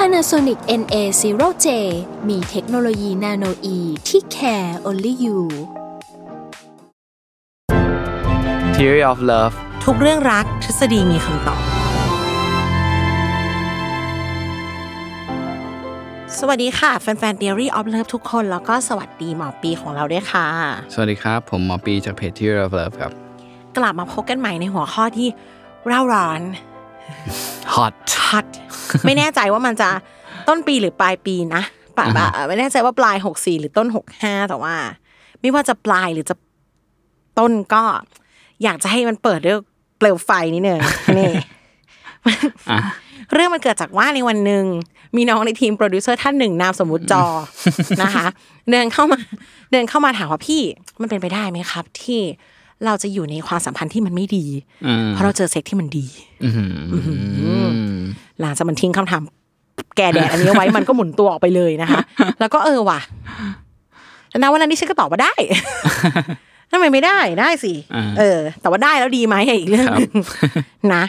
Panasonic NA0J มีเทคโนโลยีนาโนอีที่ care only you Theory of Love ทุกเรื่องรักทฤษฎีมีคำตอบ สวัสดีค่ะ แฟนๆ Theory of Love ทุกคนแล้วก็สวัสดีหมอปีของเราด้วยค่ะ สวัสดีครับ ผมหมอปีจากเพจ Theory of Love ครับ กลับมาพบกันใหม่ในหัวข้อที่เร่าร้อน Hot ฮัดไม่แน่ใจว่ามันจะต้นปีหรือปลายปีนะป่ะป่ะไม่แน่ใจว่าปลาย64หรือต้น65แต่ว่า ไม่ว่าจะปลายหรือจะต้นก็ อยากจะให้มันเปิดด้วยเปลวไฟนิดนึงนี่เรื่องมันเกิดจากว่าในวันหนึ่งมีน้องในทีมโปรดิวเซอร์ท่านหนึ่งนามสมมุติจอนะคะ เดินเข้ามา เดินเข้ามาถามว่าพี่มันเป็นไปได้ไหมครับ ที่ เราจะอยู่ในความสัมพันธ์ที่มันไม่ดี เพราะเราเจอเซ็กที่มันดีหลังจากมันทิ้งคำถามแกแดดอันนี้ไว้มันก็หมุนตัวออกไปเลยนะคะ แล้วก็เออว่ะแล้วนะวันนั้นดิฉันก็ตอบว่าได้ทำไมไม่ได้ได้สิอ่าเออ แต่ว่าได้แล้วดีไหมอีกเรื่องหนึงนะ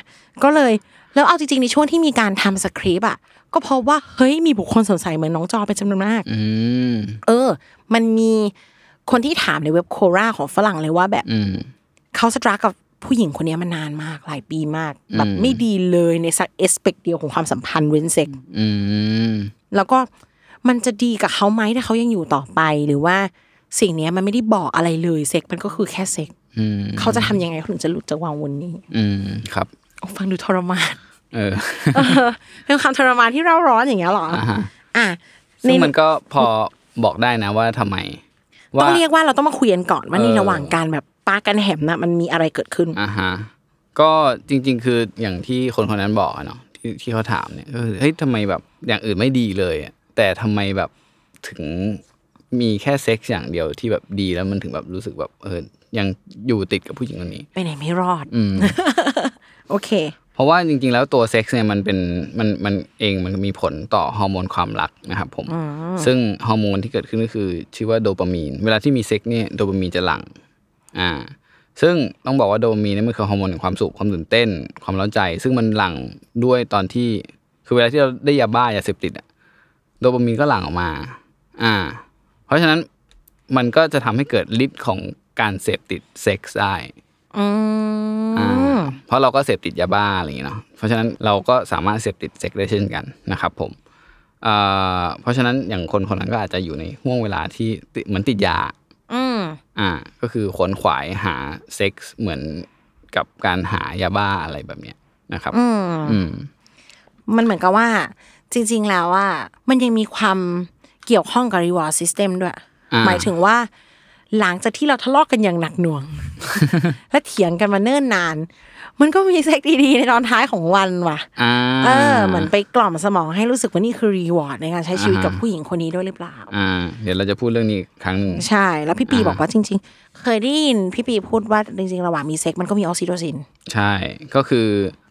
ก็เลยแล้วเอาจริงๆในช่วงที่มีการทำสคริปต์อะ ก็เพราะว่าเฮ้ยมีบุคคลสงสัยเหมือนน้องจอเป็นจำนวนมากอืมเออ มันมี คนที่ถามในเว็บโคราของฝรั่งเลยว่าแบบอืมเขาสตรักกับผู้หญิงคนนี้มานานมากหลายปีมาก แบบอืมไม่ดีเลยในสักเอสเปกเดียวของความสัมพันธ์เว้นเซ็กอืมแล้วก็มันจะดีกับเขาไหมถ้าเขายังอยู่ต่อไปหรือว่าสิ่งเนี้ยมันไม่ได้บอกอะไรเลยเซ็กมันก็คือแค่เซ็กอืมเขาจะทำยังไงเขาถึงจะหลุดจากวังวนนี้ อืมครับโอ้ฟังดูทรมานเออเออเป็นความทรมานที่เร่าร้อนอย่างเงี้ยเหรออ่าฮะอะซึ่งในมันก็พอบอกได้นะว่าทำไมว่า ต้องเรียกว่าเราต้องมาคุยกันก่อนว่าในเออระหว่างการแบบปากันแหมน่ะมันมีอะไรเกิดขึ้นอ่าฮะก็จริง ๆ คืออย่างที่คนคนนั้นบอกอะเนาะที่ที่เขาถามเนี่ยก็คือเฮ้ยทำไมแบบอย่างอื่นไม่ดีเลยอะแต่ทำไมแบบถึงมีแค่เซ็กซ์อย่างเดียวที่แบบดีแล้วมันถึงแบบรู้สึกแบบเออยังอยู่ติดกับผู้หญิงคนนี้ ไปไหนไม่รอด อืมโอเค เพราะว่าจริง ๆ แล้วตัวเซ็กซ์เนี่ยมันเป็นมันมันเองมันมีผลต่อฮอร์โมนความรักนะครับผม ซึ่งฮอร์โมนที่เกิดขึ้นก็คือชื่อว่าโดปามีน เวลาที่มีเซ็กซ์เนี่ยโดปามีนจะหลั่งอ่าซึ่งต้องบอกว่าโดปามีนเนี่ยมันคือฮอร์โมนแห่งความสุขความตื่นเต้น ความเร้าใจ ซึ่งมันหลั่งด้วยตอนที่คือเวลาที่เราได้ยาบ้ายาเสพติดอะโดปามีนก็หลั่งออกมา อ่า เพราะฉะนั้นมันก็จะทำให้เกิดฤทธิ์ของการเสพติดเซ็กซ์ได้อืมอ่า เพราะเราก็เสพติดยาบ้าอะไรอย่างเงี้ยเนาะเพราะฉะนั้นเราก็สามารถเสพติดเซ็กได้เช่นกันนะครับ ผมอ่าเพราะฉะนั้นอย่างคนคนนั้นก็อาจจะอยู่ในห่วงเวลาที่ติเหมือนติดยาอืมอ่า ก็คือขวนขวายหาเซ็กส์เหมือนกับการหายาบ้าอะไรแบบเนี้ยนะครับอืมอืมมันเหมือนกับว่า จริง ๆ แล้วว่ามันยังมีความเกี่ยวข้องกับ reward system ด้วยอ่าหมายถึงว่า หลังจากที่เราทะเลาะกันอย่างหนักหน่วง และเถียงกันมาเนิ่นนาน มันก็มีเซ็กดีๆในตอนท้ายของวันว่ะอ่าเออเหมือนไปกล่อมสมองให้รู้สึกว่านี่คือ reward ในการใช้ชีวิตอ่าฮะกับผู้หญิงคนนี้ด้วยหรือเปล่าอ่า เดี๋ยวเราจะพูดเรื่องนี้อีกครั้งหนึ่งใช่ แล้วพี่ปีอ่าบอกว่าจริง ๆ เคยได้ยินพี่ปีพูดว่าจริงๆระหว่างมีเซ็กมันก็มีออกซิโทซิน ใช่ ก็คือ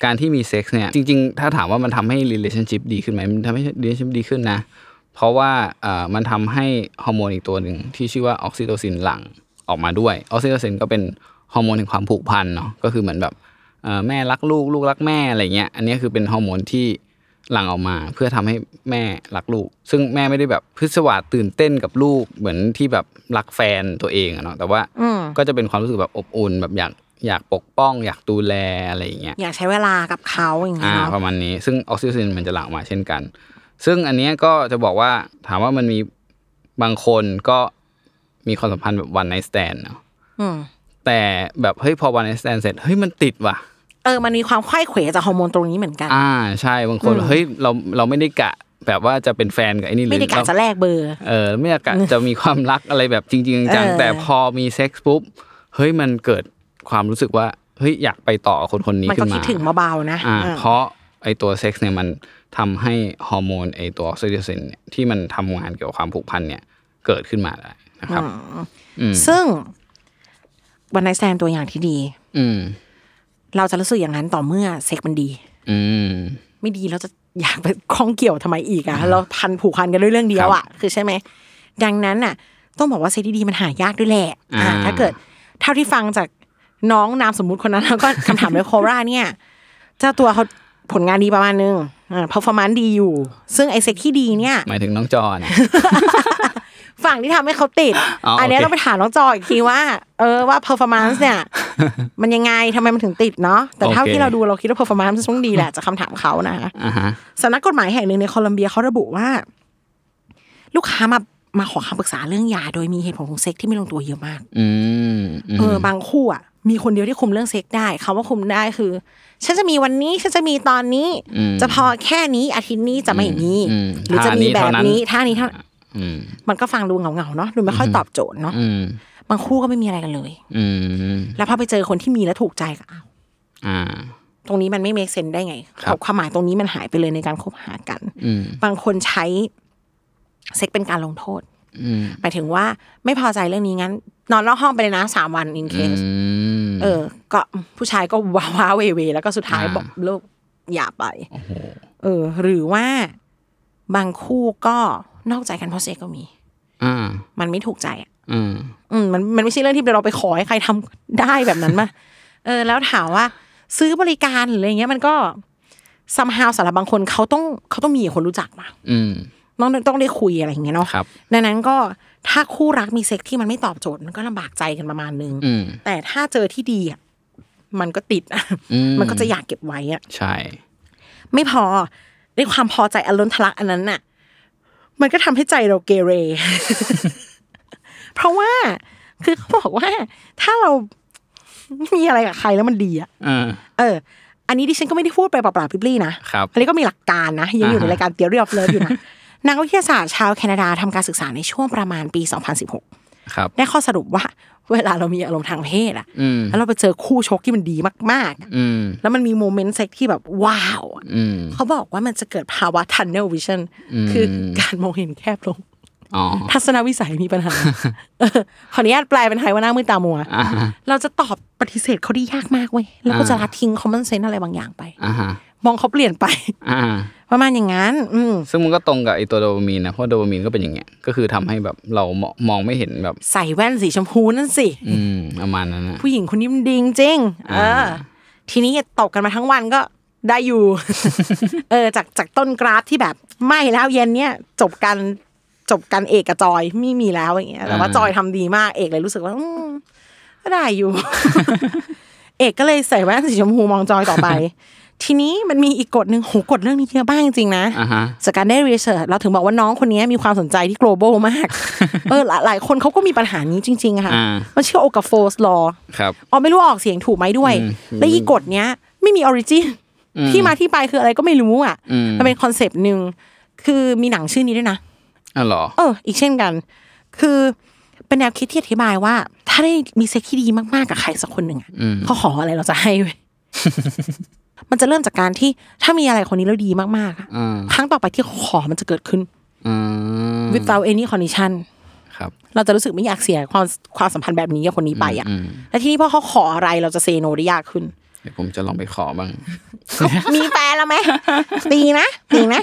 การที่มีเซ็กซ์เนี่ยจริง ๆ ถ้าถามว่ามันทำให้ relationship ดีขึ้นไหมมันทำให้ relationship ดีขึ้นนะ เพราะว่าเอ่อมันทำให้ฮอร์โมนอีกตัวหนึ่งที่ชื่อว่าออกซิโทซินหลั่งออกมาด้วยออกซิโทซินก็เป็นฮอร์โมนแห่งความผูกพันเนาะก็คือเหมือนแบบเอ่อแม่รักลูกลูกรักแม่อะไรเงี้ยอันนี้คือเป็นฮอร์โมนที่หลั่งออกมา เพื่อทำให้แม่รักลูก ซึ่งแม่ไม่ได้แบบพิศวาสตื่นเต้นกับลูกเหมือนที่แบบรักแฟนตัวเองอะเนาะแต่ว่าอืมก็จะเป็นความรู้สึกแบบอบอุ่นแบบอยากอยากปกป้อง อยากดูแลอะไรอย่างเงี้ยอยากใช้เวลากับเขาอย่างเงี้อ่าเนาะประมาณนี้ซึ่งออกซิโทซินมันจะหลั่งออกมาเช่นกัน ซึ่งอันเนี้ยก็จะบอกว่าถามว่ามันมีบางคนก็มีความสัมพันธ์แบบวันไน t ์สแตนเนาะอืมแต่แบบเฮ้ยพอวันไน t ์สแตนเสร็จเฮ้ยมันติดว่ะเออมันมีความไขว้เขวจากฮอร์โมนตรงนี้เหมือนกัน อ่าใช่บางคนอืมเฮ้ยเราเราไม่ได้กะแบบว่าจะเป็นแฟนกับไอ้นี่หรือไม่ได้กะเราจะแลกเบอร์เออไม่ได้กะจะมีความรักอะไรแบบจริง ๆ จังเออๆแต่พอมีเซ็กซ์ปุ๊บเฮ้ยมันเกิดความรู้สึกว่าเฮ้ยอยากไปต่อกับคนคนนี้มันก็ขึ้ก็นมาคิดถึงเบาๆนะอ่าเออเพราะไอตัวเซ็กซ์เนี่ยมัน ทำให้ฮอร์โมนไอตัวออกซิโทซินเนี่ยที่มันทำงานเกี่ยวกับความผูกพันเนี่ยเกิดขึ้นมาได้นะครับซึ่ง one night stand ตัวอย่างที่ดี อืมเราจะรู้สึกอย่างนั้นต่อเมื่อเซ็กมันดี อืมไม่ดีเราจะอยากไปคล้องเกี่ยวทำไมอีกอะเราพันผูกพันกันด้วยเรื่องเดียวอะคือใช่ไหมดังนั้นน่ะต้องบอกว่าเซ็กที่ดีมันหายากด้วยแหละอ่าอ่าถ้าเกิดเท่าที่ฟังจากน้องนามสมมุติคนนั้นแล้วก็คำถามเลยโคราเนี่ยเจ้าตัวเขา ผลงานดีประมาณนึงอ่า performance ดีอยู่ ซึ่งไอเซ็กที่ดีเนี่ย หมายถึงน้องจอนะฝั่งที่ทำให้เขาติด อ๋ออัอันเนี้ยโอเค ต้องไปถามน้องจออีกทีว่า เออว่า performance เนี่ย มันยังไงทำไมมันถึงติดเนาะแต่เท่าที่เราดูเราคิดว่า performance มันต้องดีแหละจากคำถามเขานะคะอ่าฮะสำนักกฎหมายแห่งหนึ่งในโคลัมเบียเขาระบุว่า ลูกค้ามามาขอคำปรึกษาเรื่องยาโดยมีเหตุผลของเซ็กที่ไม่ลงตัวเยอะมาก อืมมเออบางคู่อะ มีคนเดียวที่คุมเรื่องเซ็กได้คำว่าคุมได้คือ ฉันจะมีวันนี้ฉันจะมีตอนนี้ จะพอแค่นี้อาทิตย์นี้จะไม่มีอืมหรือจะมีแบบนี้ท่านี้เท่าอืมมันก็ฟังดูเหงาๆเนาะดูไม่ค่อยตอบโจทย์เนาะอืมบางคู่ก็ไม่มีอะไรกันเลย อืมแล้วพอไปเจอคนที่มีแล้วถูกใจก็อ้าวอ่าตรงนี้มันไม่ make sense ได้ไงครับความหมายตรงนี้มันหายไปเลยในการคบหากันอืมบางคนใช้เซ็กเป็นการลงโทษอืม หมายถึงว่าไม่พอใจเรื่องนี้งั้น นอนนอกห้องไปเลยนะสามวัน in case อืมเออ ก็ผู้ชายก็ว้าว้าเหว่เหว่แล้วก็สุดท้ายอ่าบอกเลิกอย่าไปเออ หรือว่าบางคู่ก็นอกใจกันเพราะเซ็กก็มีอ่ามันไม่ถูกใจอะอืมอืมมันมันไม่ใช่เรื่องที่เราไปขอให้ใครทำได้แบบนั้นมาเออ แล้วถามว่า ซื้อบริการหรืออะไรเงี้ยมันก็ซัมฮาวสำหรับบางคนเขาต้องเขาต้องมีคนรู้จักมาอืม ต้องต้องได้คุยอะไรอย่างเงี้ยเนาะครับดังนั้นก็ถ้าคู่รักมีเซ็กที่มันไม่ตอบโจทย์มันก็ลำบากใจกันประมาณนึงอืมแต่ถ้าเจอที่ดีอะมันก็ติดอะอืมมันก็จะอยากเก็บไว้อะใช่ ไม่พอด้วยความพอใจอารมณ์ทะลักอันนั้นน่ะ มันก็ทำให้ใจเราเกเร เพราะว่าคือเขาบอกว่า ถ้าเรามีอะไรกับใครแล้วมันดีอะอ่าเออ อันนี้ดิฉันก็ไม่ได้พูดไปเปล่าๆปลี้ๆนะครับอันนี้ก็มีหลักการนะยังอยู่ในอ่าฮะรายการ Theory of Love อยู่นะ นักวิทยาศาสตร์ชาวแคนาดาทำการศึกษาในช่วงประมาณปี 2016ครับได้ข้อสรุปว่าเวลาเรามีอารมณ์ทางเพศอะอืมแล้วเราไปเจอคู่ชกที่มันดีมากๆอะอืมแล้วมันมี moment เซ็กที่แบบว้าวอะอืมเขาบอกว่ามันจะเกิดภาวะ tunnel vision คือการมองเห็นแคบลงอ๋อทัศนวิสัยมีปัญหาเออขออนุญาตแปลเป็นไทยว่าหน้ามืดตามัวอ่าฮะเราจะตอบปฏิเสธเขาได้ยากมากเว้ย แล้วก็จะละทิ้ง common sense อะไรบางอย่างไปอ่าฮะ มองเขาเปลี่ยนไป อ่า ประมาณอย่างนั้น อืมซึ่งมันก็ตรงกับไอตัวโดปามีนนะเพราะโดปามีนก็เป็นอย่างเงี้ยก็คือทำให้แบบเรามองมองไม่เห็นแบบ ใส่แว่นสีชมพูนั่นสิ อืมประมาณนั้นนะผู้หญิงคนนี้มันดีจริงๆเออ ทีนี้ตกกันมาทั้งวันก็ได้อยู่ เออ จากจากต้นกราฟที่แบบไม่แล้วเย็นเนี้ยจบกันจบกันเอกกับจอยไม่มีแล้วอย่างเงี้ยแต่ว่าอ่าจอยทำดีมากเอกเลยรู้สึกว่าอืมก็ได้อยู่ เอกก็เลยใส่แว่นสีชมพูมองจอยต่อไป ทีนี้มันมีอีกกฎหนึ่งโหกฎเรื่องนี้เยอะบ้างจริงๆนะอ่าฮะจากการได้รีเสิร์ชเราถึงบอกว่าน้องคนนี้มีความสนใจที่ global มากเออหลายหลายคนเขาก็มีปัญหานี้จริงๆอะค่ะอ่ามันชื่อโอกาโฟส law ครับอ๋อไม่รู้ออกเสียงถูกไหมด้วยอืมและไอ้กฎเนี้ยไม่มี origin ที่มาที่ไปคืออะไรก็ไม่รู้อะอืมมันเป็น concept หนึ่งคือมีหนังชื่อนี้ด้วยนะอะเหรอเออ อีกเช่นกัน คือเป็นแนวคิดที่อธิบายว่า ถ้าได้มีเซ็กที่ดีมากๆกับใครสักคนหนึ่งอะอืมเขาขออะไรเราจะให้เว้ย มันจะเริ่มจากการที่ถ้ามีอะไรคนนี้แล้วดีมากๆอะอ่าครั้งต่อไปที่เขาขอมันจะเกิดขึ้นอืม without any condition ครับเราจะรู้สึกไม่อยากเสียความความสัมพันธ์แบบนี้กับคนนี้ไปอะอืมและที่นี่พอเขาขออะไรเราจะเซโนได้ยากขึ้นเดี๋ยวผมจะลองไปขอบ้าง มีแฟนแล้วไหมตีนะตีนะ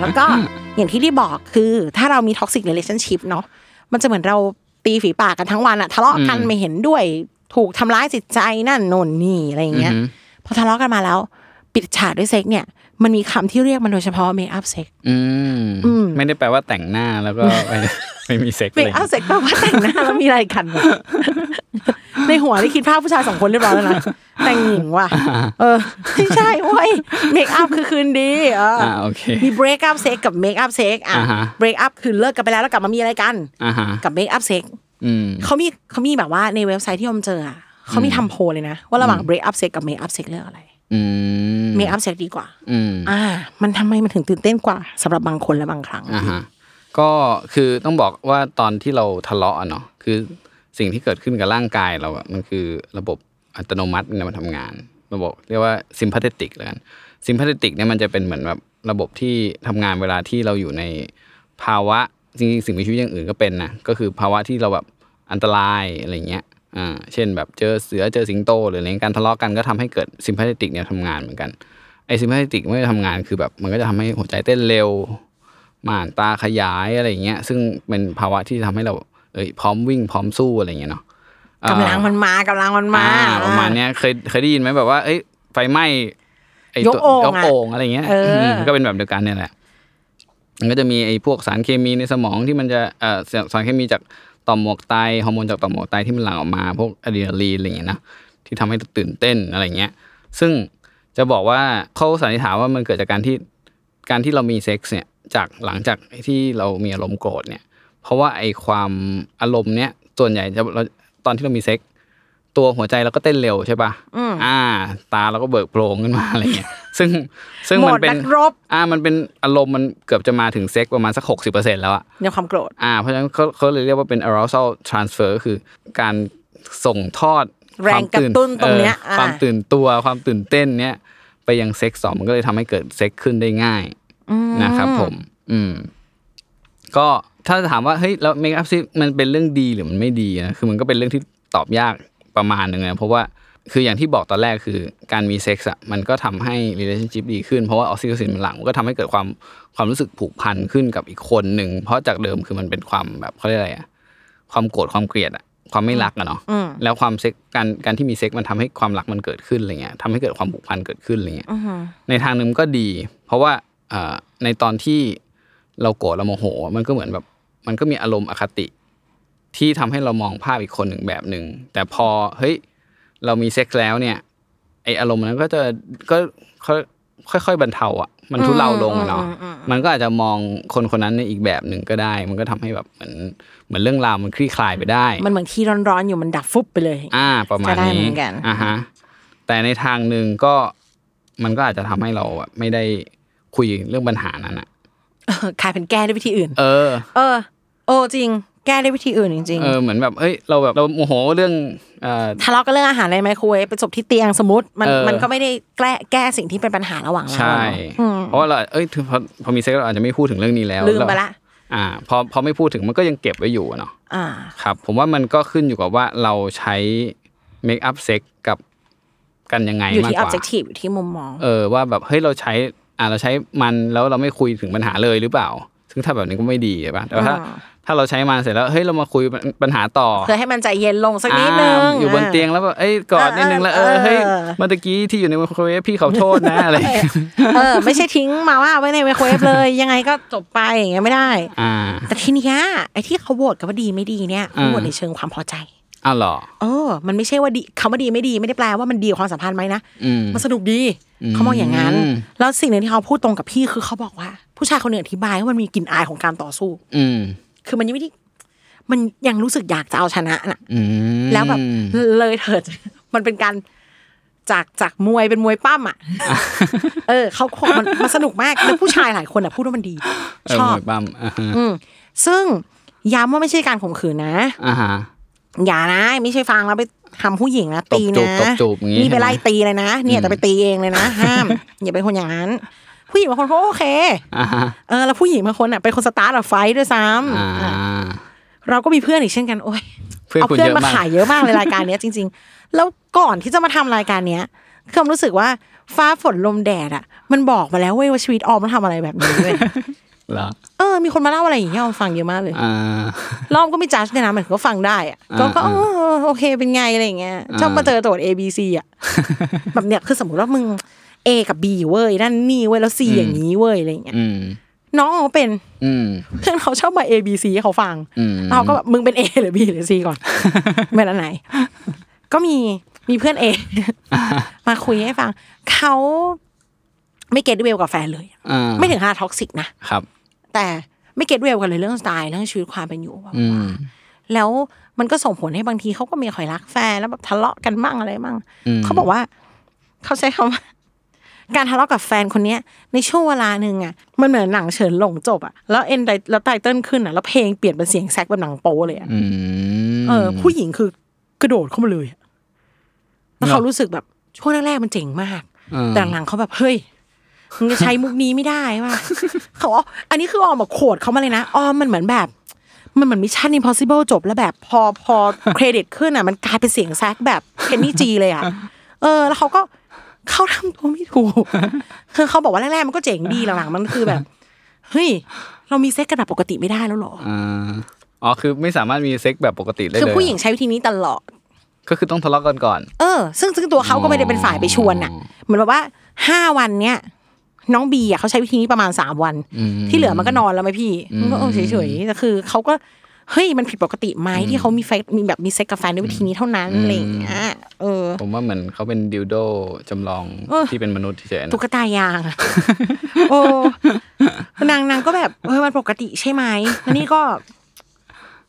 แล้วก็อย่างที่ที่บอกคือ ถ้าเรามี toxic relationship เนาะมันจะเหมือนเราตีฝีปากกันทั้งวันอะทะเลาะกันไม่เห็นด้วยถูกทำร้ายจิตใจนั่นโน่นนี่อะไรอย่างเงี้ยอือหือพอทะเลาะกันมาแล้ว ปิดฉากด้วยเซ็กเนี่ย มันมีคำที่เรียกมันโดยเฉพาะ make up sexอืมอืมไม่ได้แปลว่าแต่งหน้าแล้วก็ไม่ได้ไม่มีเซ็กเมเลคยอัพเซ็กแปลว่าแต่งหน้าแล้วมีอะไรกันวะในหัวนี่คิดภาพผู้ชายสองคนเรียบร้อยแล้วนะแต่งหญิงว่ะเออไม่ใช่โอ้ยเมคอัพคือคืนดีเออออ่าโอเคมี break up sex กับ make up sex อะอ่าฮะ break up คือเลิกกันไปแล้วแล้วกลับมามีอะไรกันอ่าฮะกับ make up sex อืมเขามีเขามีแบบว่าในเว็บไซต์ที่ผมเจออะเขามีทำโพลเลยนะ ว่าระหว่าง break up sex กับ make up sex เลือกอะไร อืม make up sex ดีกว่าอืมอ่า มันทำไมมันถึงตื่นเต้นกว่าสำหรับบางคนและบางครั้งอ่าฮะก็คือต้องบอกว่าตอนที่เราทะเลาะอะเนาะคือสิ่งที่เกิดขึ้นกับร่างกายเราอะมันคือระบบอัตโนมัติเนี่ยมันทำงาน ระบบเรียกว่า sympathetic แล้วกัน sympathetic เนี่ยมันจะเป็นเหมือนแบบระบบที่ทำงานเวลาที่เราอยู่ในภาวะจริงๆสิ่งมีชีวิตอย่างอื่นก็เป็นนะก็คือภาวะที่เราแบบอันตรายอะไรเงี้ย อ่าเช่นแบบเจอเสือเจอสิงโตหรืออะไรเงี้ยการทะเลาะกันก็ทำให้เกิด sympathetic เนี่ยทำงานเหมือนกันไอ้ sympathetic ไม่ได้ทำงานคือแบบมันก็จะทำให้หัวใจเต้นเร็วม่านตาขยายอะไรอย่างเงี้ย ซึ่งเป็นภาวะที่ทำให้เราเอ้ยพร้อมวิ่งพร้อมสู้อะไรอย่างเงี้ยเนาะอ่ากำลังมันมากำลังมันมาอ่าประมาณเนี้ยเคยเคยได้ยินไหมแบบว่า เอ้ยไฟไหม้ไอ้ยกตัวโอ่งยกอะโอ่งอะไรเงี้ยเอออืมก็เป็นแบบเดียวกันเนี่ยแหละมันก็จะมีไอ้พวกสารเคมีในสมองที่มันจะเอ่อสารเคมีจาก ต่อมหมวกไตฮอร์โมนจากต่อมหมวกไตที่มันหลั่งออกมา พวกอะดรีนาลีนอะไรอย่างเงี้ยนะที่ทำให้ตื่นเต้นอะไรเงี้ย ซึ่งจะบอกว่าเขาสันนิษฐานว่ามันเกิดจากการที่การที่เรามีเซ็กซ์เนี่ยจากหลังจากที่เรามีอารมณ์โกรธเนี่ย เพราะว่าไอความอารมณ์เนี้ยส่วนใหญ่จะเราตอนที่เรามีเซ็กซ์ ตัวหัวใจเราก็เต้นเร็วใช่ปะอ่า ตาเราก็เบิกโพรงขึ้นมาอะไรเงี้ย ซึ่งซึ่งโหมมันดเป็นนักรบอ่า มันเป็นอารมณ์มันเกือบจะมาถึงเซ็กประมาณสักหกสิบเปอร์เซ็นต์แล้วอะในความโกรธ อ่า เพราะฉะนั้นเขาเขาเลยเรียกว่าเป็น arousal transfer ก็คือการส่งทอดแรงกระตุ้นตรงเนี้ยออความอ่าตื่นตัวความตื่นเต้นเนี้ยไปยังเซ็กซ์สองมันก็เลยทำให้เกิดเซ็กขึ้นได้ง่ายนะครับผม อืม ก็ถ้าถามว่าเฮ้ยแล้ว make up sex มันเป็นเรื่องดีหรือมันไม่ดีนะคือมันก็เป็นเรื่องที่ตอบยาก ประมาณหนึ่งนะเพราะว่าคืออย่างที่บอกตอนแรกคือการมีเซ็กซ์อะมันก็ทำให้ relationship ดีขึ้นเพราะว่าออกซิโทซินมันหลั่งมันก็ทำให้เกิดความความรู้สึกผูกพันขึ้นกับอีกคนหนึ่งเพราะจากเดิมคือมันเป็นความแบบเขาเรียกอะไรอะความโกรธความเกลียดอะความไม่รักอะเนาะแล้วความเซ็กการการที่มีเซ็กมันทำให้ความรักมันเกิดขึ้นอะไรเงี้ยทำให้เกิดความผูกพันเกิดขึ้นอะไรเงี้ยในทางหนึ่งก็ดี เพราะว่าเอ่อในตอนที่เราโกรธเราโมโห มันก็เหมือนแบบมันก็มีอารมณ์อคติ ที่ทำให้เรามองภาพอีกคนหนึ่งแบบหนึ่งแต่พอเฮ้ยเรามีเซ็กซ์แล้วเนี่ยไออารมณ์นั้นก็จะก็ค่อยค่อยๆบรรเทาอะ มันทุเลาลงอะเนาะมันก็อาจจะมองคนคนนั้นในอีกแบบหนึ่งก็ได้ มันก็ทำให้แบบเหมือนเหมือนเรื่องราวมันคลี่คลายไปได้ มันเหมือนที่ร้อนๆอยู่มันดับฟุบไปเลย อ่า ประมาณก็ได้เหมืนี้อนกันอ่าฮะแต่ในทางหนึ่งก็มันก็อาจจะทำให้เราอะไม่ได้คุยเรื่องปัญหานั้นอะเออกลายเป็นแก้ด้วยวิธีอื่น เออ เออ โอ้จริง แก้ด้วยวิธีอื่นจริงเออเหมือนแบบเอ้ยเราแบบเราโมโหเรื่องเอ่อๆทะเลาะกันเรื่องอาหารในไมโครเวฟไปจบที่เตียงสมมติมันเออมันก็ไม่ได้แก้แก้สิ่งที่เป็นปัญหาระหว่างเราใช่อะเนอะอืมเพราะว่าเราเอ้ยถึงพอพอมีเซ็กซ์เราอาจจะไม่พูดถึงเรื่องนี้แล้วลืมไปละอ่าพอพอไม่พูดถึงมันก็ยังเก็บไว้อยู่อะเนาะอ่าครับ ผมว่ามันก็ขึ้นอยู่กับว่าเราใช้เมคอัพเซ็กกับกันยังไงอยู่มากที่กว่า objective อยู่ที่มุมมองเออว่าแบบเฮ้ยเราใช้อ่าเราใช้มันแล้วเราไม่คุยถึงปัญหาเลยหรือเปล่า ซึ่งถ้าแบบนี้ก็ไม่ดีใช่ปะแต่ว่าถ้าอ่า ถ้าเราใช้มันเสร็จแล้วเฮ้ยเรามาคุยปัญหาต่อเพื่อให้มันใจเย็นลงสักนิดนึงอ่าอยู่บนเตียงแล้วแบบเอ้ยกอดนิดนึงแล้วเออเฮ้ยเออเมื่อตะกี้ที่อยู่ในไมโครเวฟพี่ขอโทษนะอะไรอย่างเงี้ยเออไม่ใช่ทิ้งมาว่าไว้ในไมโครเวฟเลย ยังไงก็จบไปอย่างเงี้ยไม่ได้อ่าแต่ทีเนี้ยไอ้ที่เขาโหวตกันว่าดีไม่ดีเนี่ยเขาโหวตอ่าในเชิงความพอใจอ้าวเหรอเออ มันไม่ใช่ว่าดีคำว่าดีไม่ดีไม่ได้แปลว่ามันดีกับความสัมพันธ์ไหมนะอืมมันสนุกดีเขามองอย่างนั้นอืมแล้วสิ่งหนึ่งที่เขาพูดตรงกับพี่คือเขาบอกว่า ผู้ชายคนหนึ่งอธิบายว่ามันมีกลิ่นอายของการต่อสู้ อืม คือมันยังไม่ได้มันยังรู้สึกอยากจะเอาชนะน่ะอืมแล้วแบบเลยเถิดมันเป็นการจากจากมวยเป็นมวยปั้มอะ เออเขาคงมันมันสนุกมากแล้วผู้ชายหลายคนอะพูดว่ามันดีเออชอบมวยปั้มอ่าฮะอืมซึ่งย้ำว่าไม่ใช่การข่มขืนนะอ่าฮะอย่านะ ไม่ใช่ฟังแล้วไปทำผู้หญิงนะตีตบจูนะบตบจูบอย่างงี้นี่ไปใช่ไหมไล่ตีเลยนะเนี่ยแต่ไปตีเองเลยนะ ห้าม อย่าเป็นคนอย่างนั้น ผู้หญิงบางคนเขาโอเคอ่าฮะเออแล้วผู้หญิงบางคนอะเป็นคนสตาร์ทอะไฟท์ด้วยซ้อ่าำอะเราก็มีเพื่อนอีกเช่นกันโอ้ยเพื่อนเอาคุณเพื่อนเยอะมามากขายเยอะมากเลยรายการเนี้ยจริง ๆ แล้วก่อนที่จะมาทำรายการเนี้ยคือผมรู้สึกว่าฟ้าฝนลมแดดอะ มันบอกมาแล้วเว้ยว่าชีวิตออมต้องทำอะไรแบบนี้เว้ยเหรอเออ มีคนมาเล่าอะไรอย่างเงี้ยให้ออมฟังเยอะมากเลยอ่ารอบก็ไม่จัดเนี่ยนะเหมือนก็ฟังได้อะก็ก็อ่าเออโอเคเป็นไงอะไรอย่างเงี้ยชอบมาเจอโจทย์ A B C อะแบบเนี้ยคือสมมติว่ามึง A กับ B เว้ยนั่นนี่เว้ยแล้ว C อย่างนี้เว้ยอะไรอย่างเงี้ยอืมน้องเขาเป็นอืมเพื่อนเขาชอบมา A B C ให้เขาฟังอืมเราก็แบบมึงเป็น A หรือ B หรือ C ก่อนเป็นอันไหน ก็มีมีเพื่อน A มาคุยให้ฟังเขาไม่ get well กับแฟนเลยอ่าไม่ถึงขนาด toxic นะครับ แต่ไม่ get well กันเลยเรื่องสไตล์เรื่องชีวิตความเป็นอยู่ว่าอืมแล้วมันก็ส่งผลให้บางทีเขาก็มีคอยรักแฟนแล้วแบบทะเลาะกันบ้างอะไรบ้างอืมเขาบอกว่า เขาใช้คำว่า การทะเลาะกับแฟนคนเนี้ยในช่วงเวลาหนึ่งอะมันเหมือนหนังเฉินหลงจบอะแล้วเอ็นไดแล้วไตเติ้ลขึ้นอะแล้วเพลงเปลี่ยนเป็นเสียงแซกแบบหนังโป๊เลยอะอืมเออ ผู้หญิงคือกระโดดเข้ามาเลยอะแล้วเขาเนอะรู้สึกแบบช่วงแรกๆมันเจ๋งมากเออแต่หลังๆเขาแบบเฮ้ยมึงจะใช้มุกนี้ไม่ได้ว่ะเขาบอกอันนี้คือออมแบบ quote เขามาเลยนะออมมันเหมือนแบบมันเหมือนมิชชั่น impossible จบแล้วแบบพอพอเครดิตขึ้นอะ มันกลายเป็นเสียงแซกแบบ Kenny G เลยอะ เออ แล้วเขาก็ เขาทำตัวไม่ถูกคือเขาบอกว่าแรกๆมันก็เจ๋งดีหลังๆมันคือแบบเฮ้ยเรามีเซ็กกันแบบปกติไม่ได้แล้วเหรออ่าอ๋อคือไม่สามารถมีเซ็กแบบปกติได้เลยคือผู้หญิงใช้วิธีนี้ตลอดก็คือต้องทะเลาะกันก่อน เออ ซึ่งซึ่งตัวเขาก็ไม่ได้เป็นฝ่ายไปชวนน่ะ เหมือนแบบว่าห้าวันเนี้ยน้องบีอะเขาใช้วิธีนี้ประมาณสามวันอืมที่เหลือมันก็นอนแล้วไหมพี่มันก็เออเฉยๆแต่คือเขาก็ เฮ้ยมันผิดปกติไหมที่เขามีแฟนมีแบบมีเซ็กกับแฟนด้วยวิธีนี้เท่านั้นอะไรอย่างเงี้ยเออ ผมว่าเหมือนเขาเป็นดิวโดจำลองเออที่เป็นมนุษย์เฉยๆนะตุ๊กตายางอะโอ้นางนางก็แบบเออมันปกติใช่ไหมแล้วนี่ก็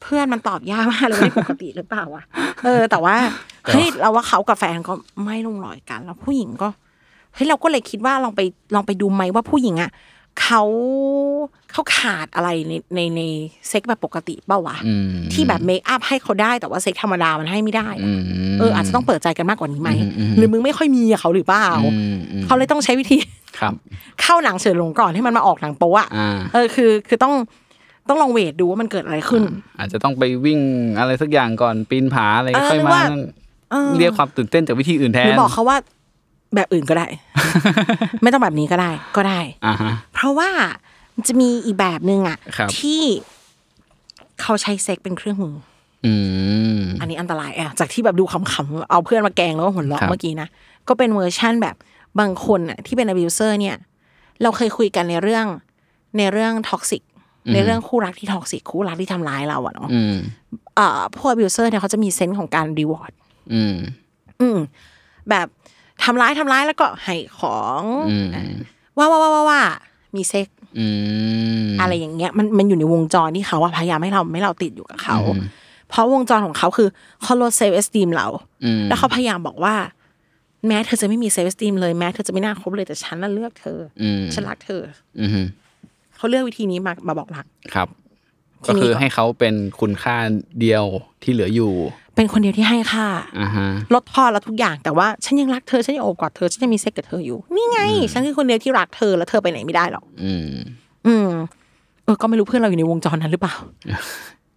เพื่อนมันตอบยากมากเลยว่านี่ปกติหรือเปล่าวะเออ แต่ว่าเฮ้ยเราว่าเขากับแฟนก็ไม่ลงรอยกัน แล้วผู้หญิงก็เฮ้ยเราก็เลยคิดว่าลองไปลองไปดูไหมว่าผู้หญิงอะ เขาเขาขาดอะไรในในในเซ็กแบบปกติเปล่าวะอืมที่แบบเมคอัพให้เขาได้แต่ว่าเซ็กธรรมดามันให้ไม่ได้อะอืมเอออาจจะต้องเปิดใจกันมากกว่านี้ไหมอืมอืมหรือมึงไม่ค่อยมีกับเขาหรือเปล่าอืมอืมเขาเลยต้องใช้วิธีครับ เข้าหนังเฉินหลงก่อนให้มันมาออกหนังโป๊ะอะอ่าเออคือคือต้องต้องลองเวทดูว่ามันเกิดอะไรขึ้น อาจจะต้องไปวิ่งอะไรสักอย่างก่อนปีนผาอะไรเออค่อยหรือมาว่านั่นเออเรียกความตื่นเต้นจากวิธีอื่นแทนหรือบอกเขาว่า แบบอื่นก็ได้ ไม่ต้องแบบนี้ก็ได้ก็ได้อ่าฮะเพราะว่ามันจะมีอีกแบบหนึ่งอะครับที่เขาใช้เซ็กเป็นเครื่องมืออืมอันนี้อันตรายอะจากที่แบบดูขำๆเอาเพื่อนมาแกล้งแล้วก็หัวเราะครับเมื่อกี้นะก็เป็นเวอร์ชั่นแบบบางคนอะที่เป็น abuser เนี่ย เราเคยคุยกันในเรื่องในเรื่อง toxic ในเรื่องคู่รักที่ toxic คู่รักที่ทำร้ายเราอะเนาะอืมอ่าพวก abuser เนี่ยเขาจะมี sense ของการ reward อืม อืม แบบ ทำร้ายทำร้ายแล้วก็ให้ของอืมว่าว่าว่าว่าว่ามีเซ็กอืมอะไรอย่างเงี้ยมันมันอยู่ในวงจรที่เขาอะพยายามให้เราไม่เราติดอยู่กับเขาอืมเพราะวงจรของเขาคือเขาลด self-esteem เราอืมแล้วเขาพยายามบอกว่า แม้เธอจะไม่มีเซลล์เอสติมเลยแม้เธอจะไม่น่าคบเลยแต่ฉันน่ะเลือกเธอออืมฉันรักเธออืมเขาเลือกวิธีนี้มามาบอกรักครับทีก็นี้คือก็ให้เขาเป็นคุณค่าเดียวที่เหลืออยู่ เป็นคนเดียวที่ให้ค่าอ่าฮะลดทอนเราทุกอย่างแต่ว่าฉันยังรักเธอฉันยังโอบกอดเธอฉันยังมีเซ็กกับเธออยู่นี่ไง ฉันคือคนเดียวที่รักเธอแล้วเธอไปไหนไม่ได้หรอกอืมอืมเออก็ไม่รู้เพื่อนเราอยู่ในวงจรนั้นหรือเปล่า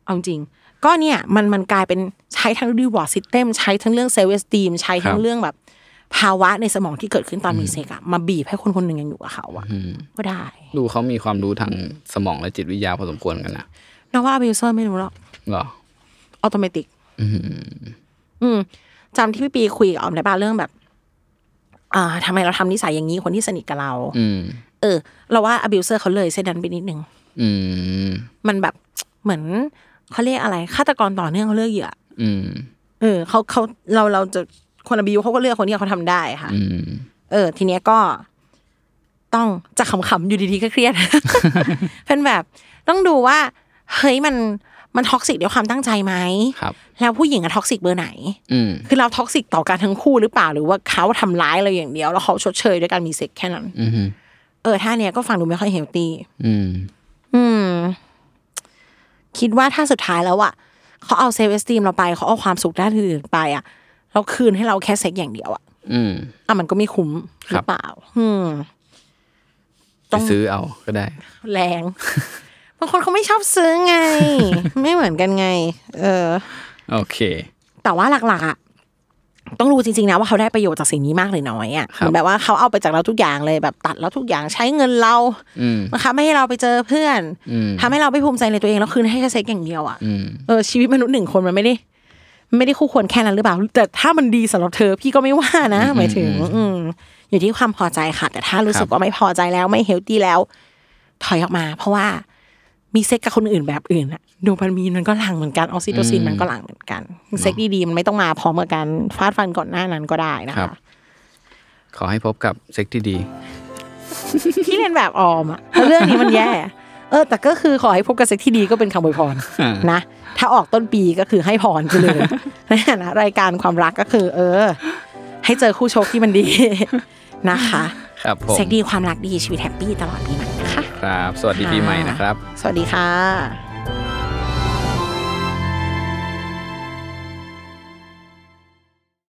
เอาจริง ก็เนี่ยมันมันกลายเป็นใช้ทั้ง reward system ใช้ทั้งเรื่อง self-esteem ใช้ทั้งครับเรื่องแบบ ภาวะในสมองที่เกิดขึ้นตอนมีเซ็กอะมาบีบให้คนคนหนึ่งยังอยู่กับเขาอะก็ได้ ดูเขามีความรู้ทางสมองและจิตวิทยาพอสมควรกันนะนะว่า abuser ไม่รู้หรอกเหรอ automatic อืมจำที่พี่ปีคุยกับออมได้ป่ะเรื่องแบบ อ่าทำไมเราทำนิสัยอย่างนี้คนที่สนิทกับเรา อืมเออ เราว่า abuser เขาเลยเส้นนั้นไปนิดนึงอืมมันแบบเหมือนเขาเรียกอะไรฆาตกรต่อเนื่องเขาเลือกเหยื่ออืม เออเขาเขาเราเราจะคน abuse เขาก็เลือกคนที่เขาทำได้ค่ะอืมเออ ทีเนี้ยก็ต้องจะขำๆอยู่ดีๆก็เครียดเป็นแบบ ต้องดูว่าเฮ้ยมัน มัน toxic ด้วยความตั้งใจไหมครับ แล้วผู้หญิงอะ toxic เบอร์ไหน อืมคือเรา toxic ต่อกันทั้งคู่หรือเปล่าหรือว่าเขาทำร้ายเราอย่างเดียว แล้วเขาชดเชยด้วยการมีเซ็กแค่นั้นอืมเออท่าเนี้ยก็ฟังดูไม่ค่อย healthy อืม อืม คิดว่าถ้าสุดท้ายแล้วอะเขาเอา self-esteem เราไปเขาเอาความสุขด้านอื่นๆไปอะเราคืนให้เราแค่เซ็กอย่างเดียวอะอืมอะมันก็ไม่คุ้มหครัรือเปล่า อืมไปซื้อเอาก็ได้ แรง บางคนเขาไม่ชอบซื้อไง ไม่เหมือนกันไง เออ โอเค แต่ว่าหลักๆอะต้องรู้จริงๆนะว่าเขาได้ประโยชน์จากสิ่งนี้มากเลยน้อยอะครับเหมือนแบบว่าเขาเอาไปจากเราทุกอย่างเลยแบบตัดเราทุกอย่างใช้เงินเราอืมนะคะไม่ให้เราไปเจอเพื่อนอืมทำให้เราไม่ภูมิใจในตัวเองแล้วคืนให้แค่เซ็กอย่างเดียวอะอืมเออชีวิตมนุษย์หนึ่งคนมันไม่ได้ ไม่ได้คู่ควรแค่นั้นหรือเปล่า แต่ถ้ามันดีสำหรับเธอพี่ก็ไม่ว่านะ หมายถึง อืมอยู่ที่ความพอใจค่ะ แต่ถ้ารู้สึกว่าไม่พอใจแล้วไม่ healthy แล้ว ถอยออกมา เพราะว่า มีเซ็กกับคนอื่นแบบอื่นอะโดปามีนมันก็หลั่งเหมือนกันออกซิโตซินมันก็หลั่งเหมือนกัน เซ็กดีๆมันไม่ต้องมาพร้อมกับการฟาดฟันก่อนหน้านั้นก็ได้นะครัคะบขอให้พบกับเซ็กที่ดีที่เรียนแบบออมอะแล้วเรื่องนี้มันแย่ เออ แต่ก็คือขอให้พบกับเซ็กที่ดีก็เป็นคำอวยพรอ่านะ ถ้าออกต้นปีก็คือให้พรไปเลยในฐานะรายการความรักก็คือ เออ ให้เจอคู่โชคที่มันดีนะคะ ครับผม เซ็กดีความรักดีชีวิตแฮปปี้ตลอดปีใหม่นะคะ ครับ สวัสดีปีใหม่นะครับ สวัสดีค่ะ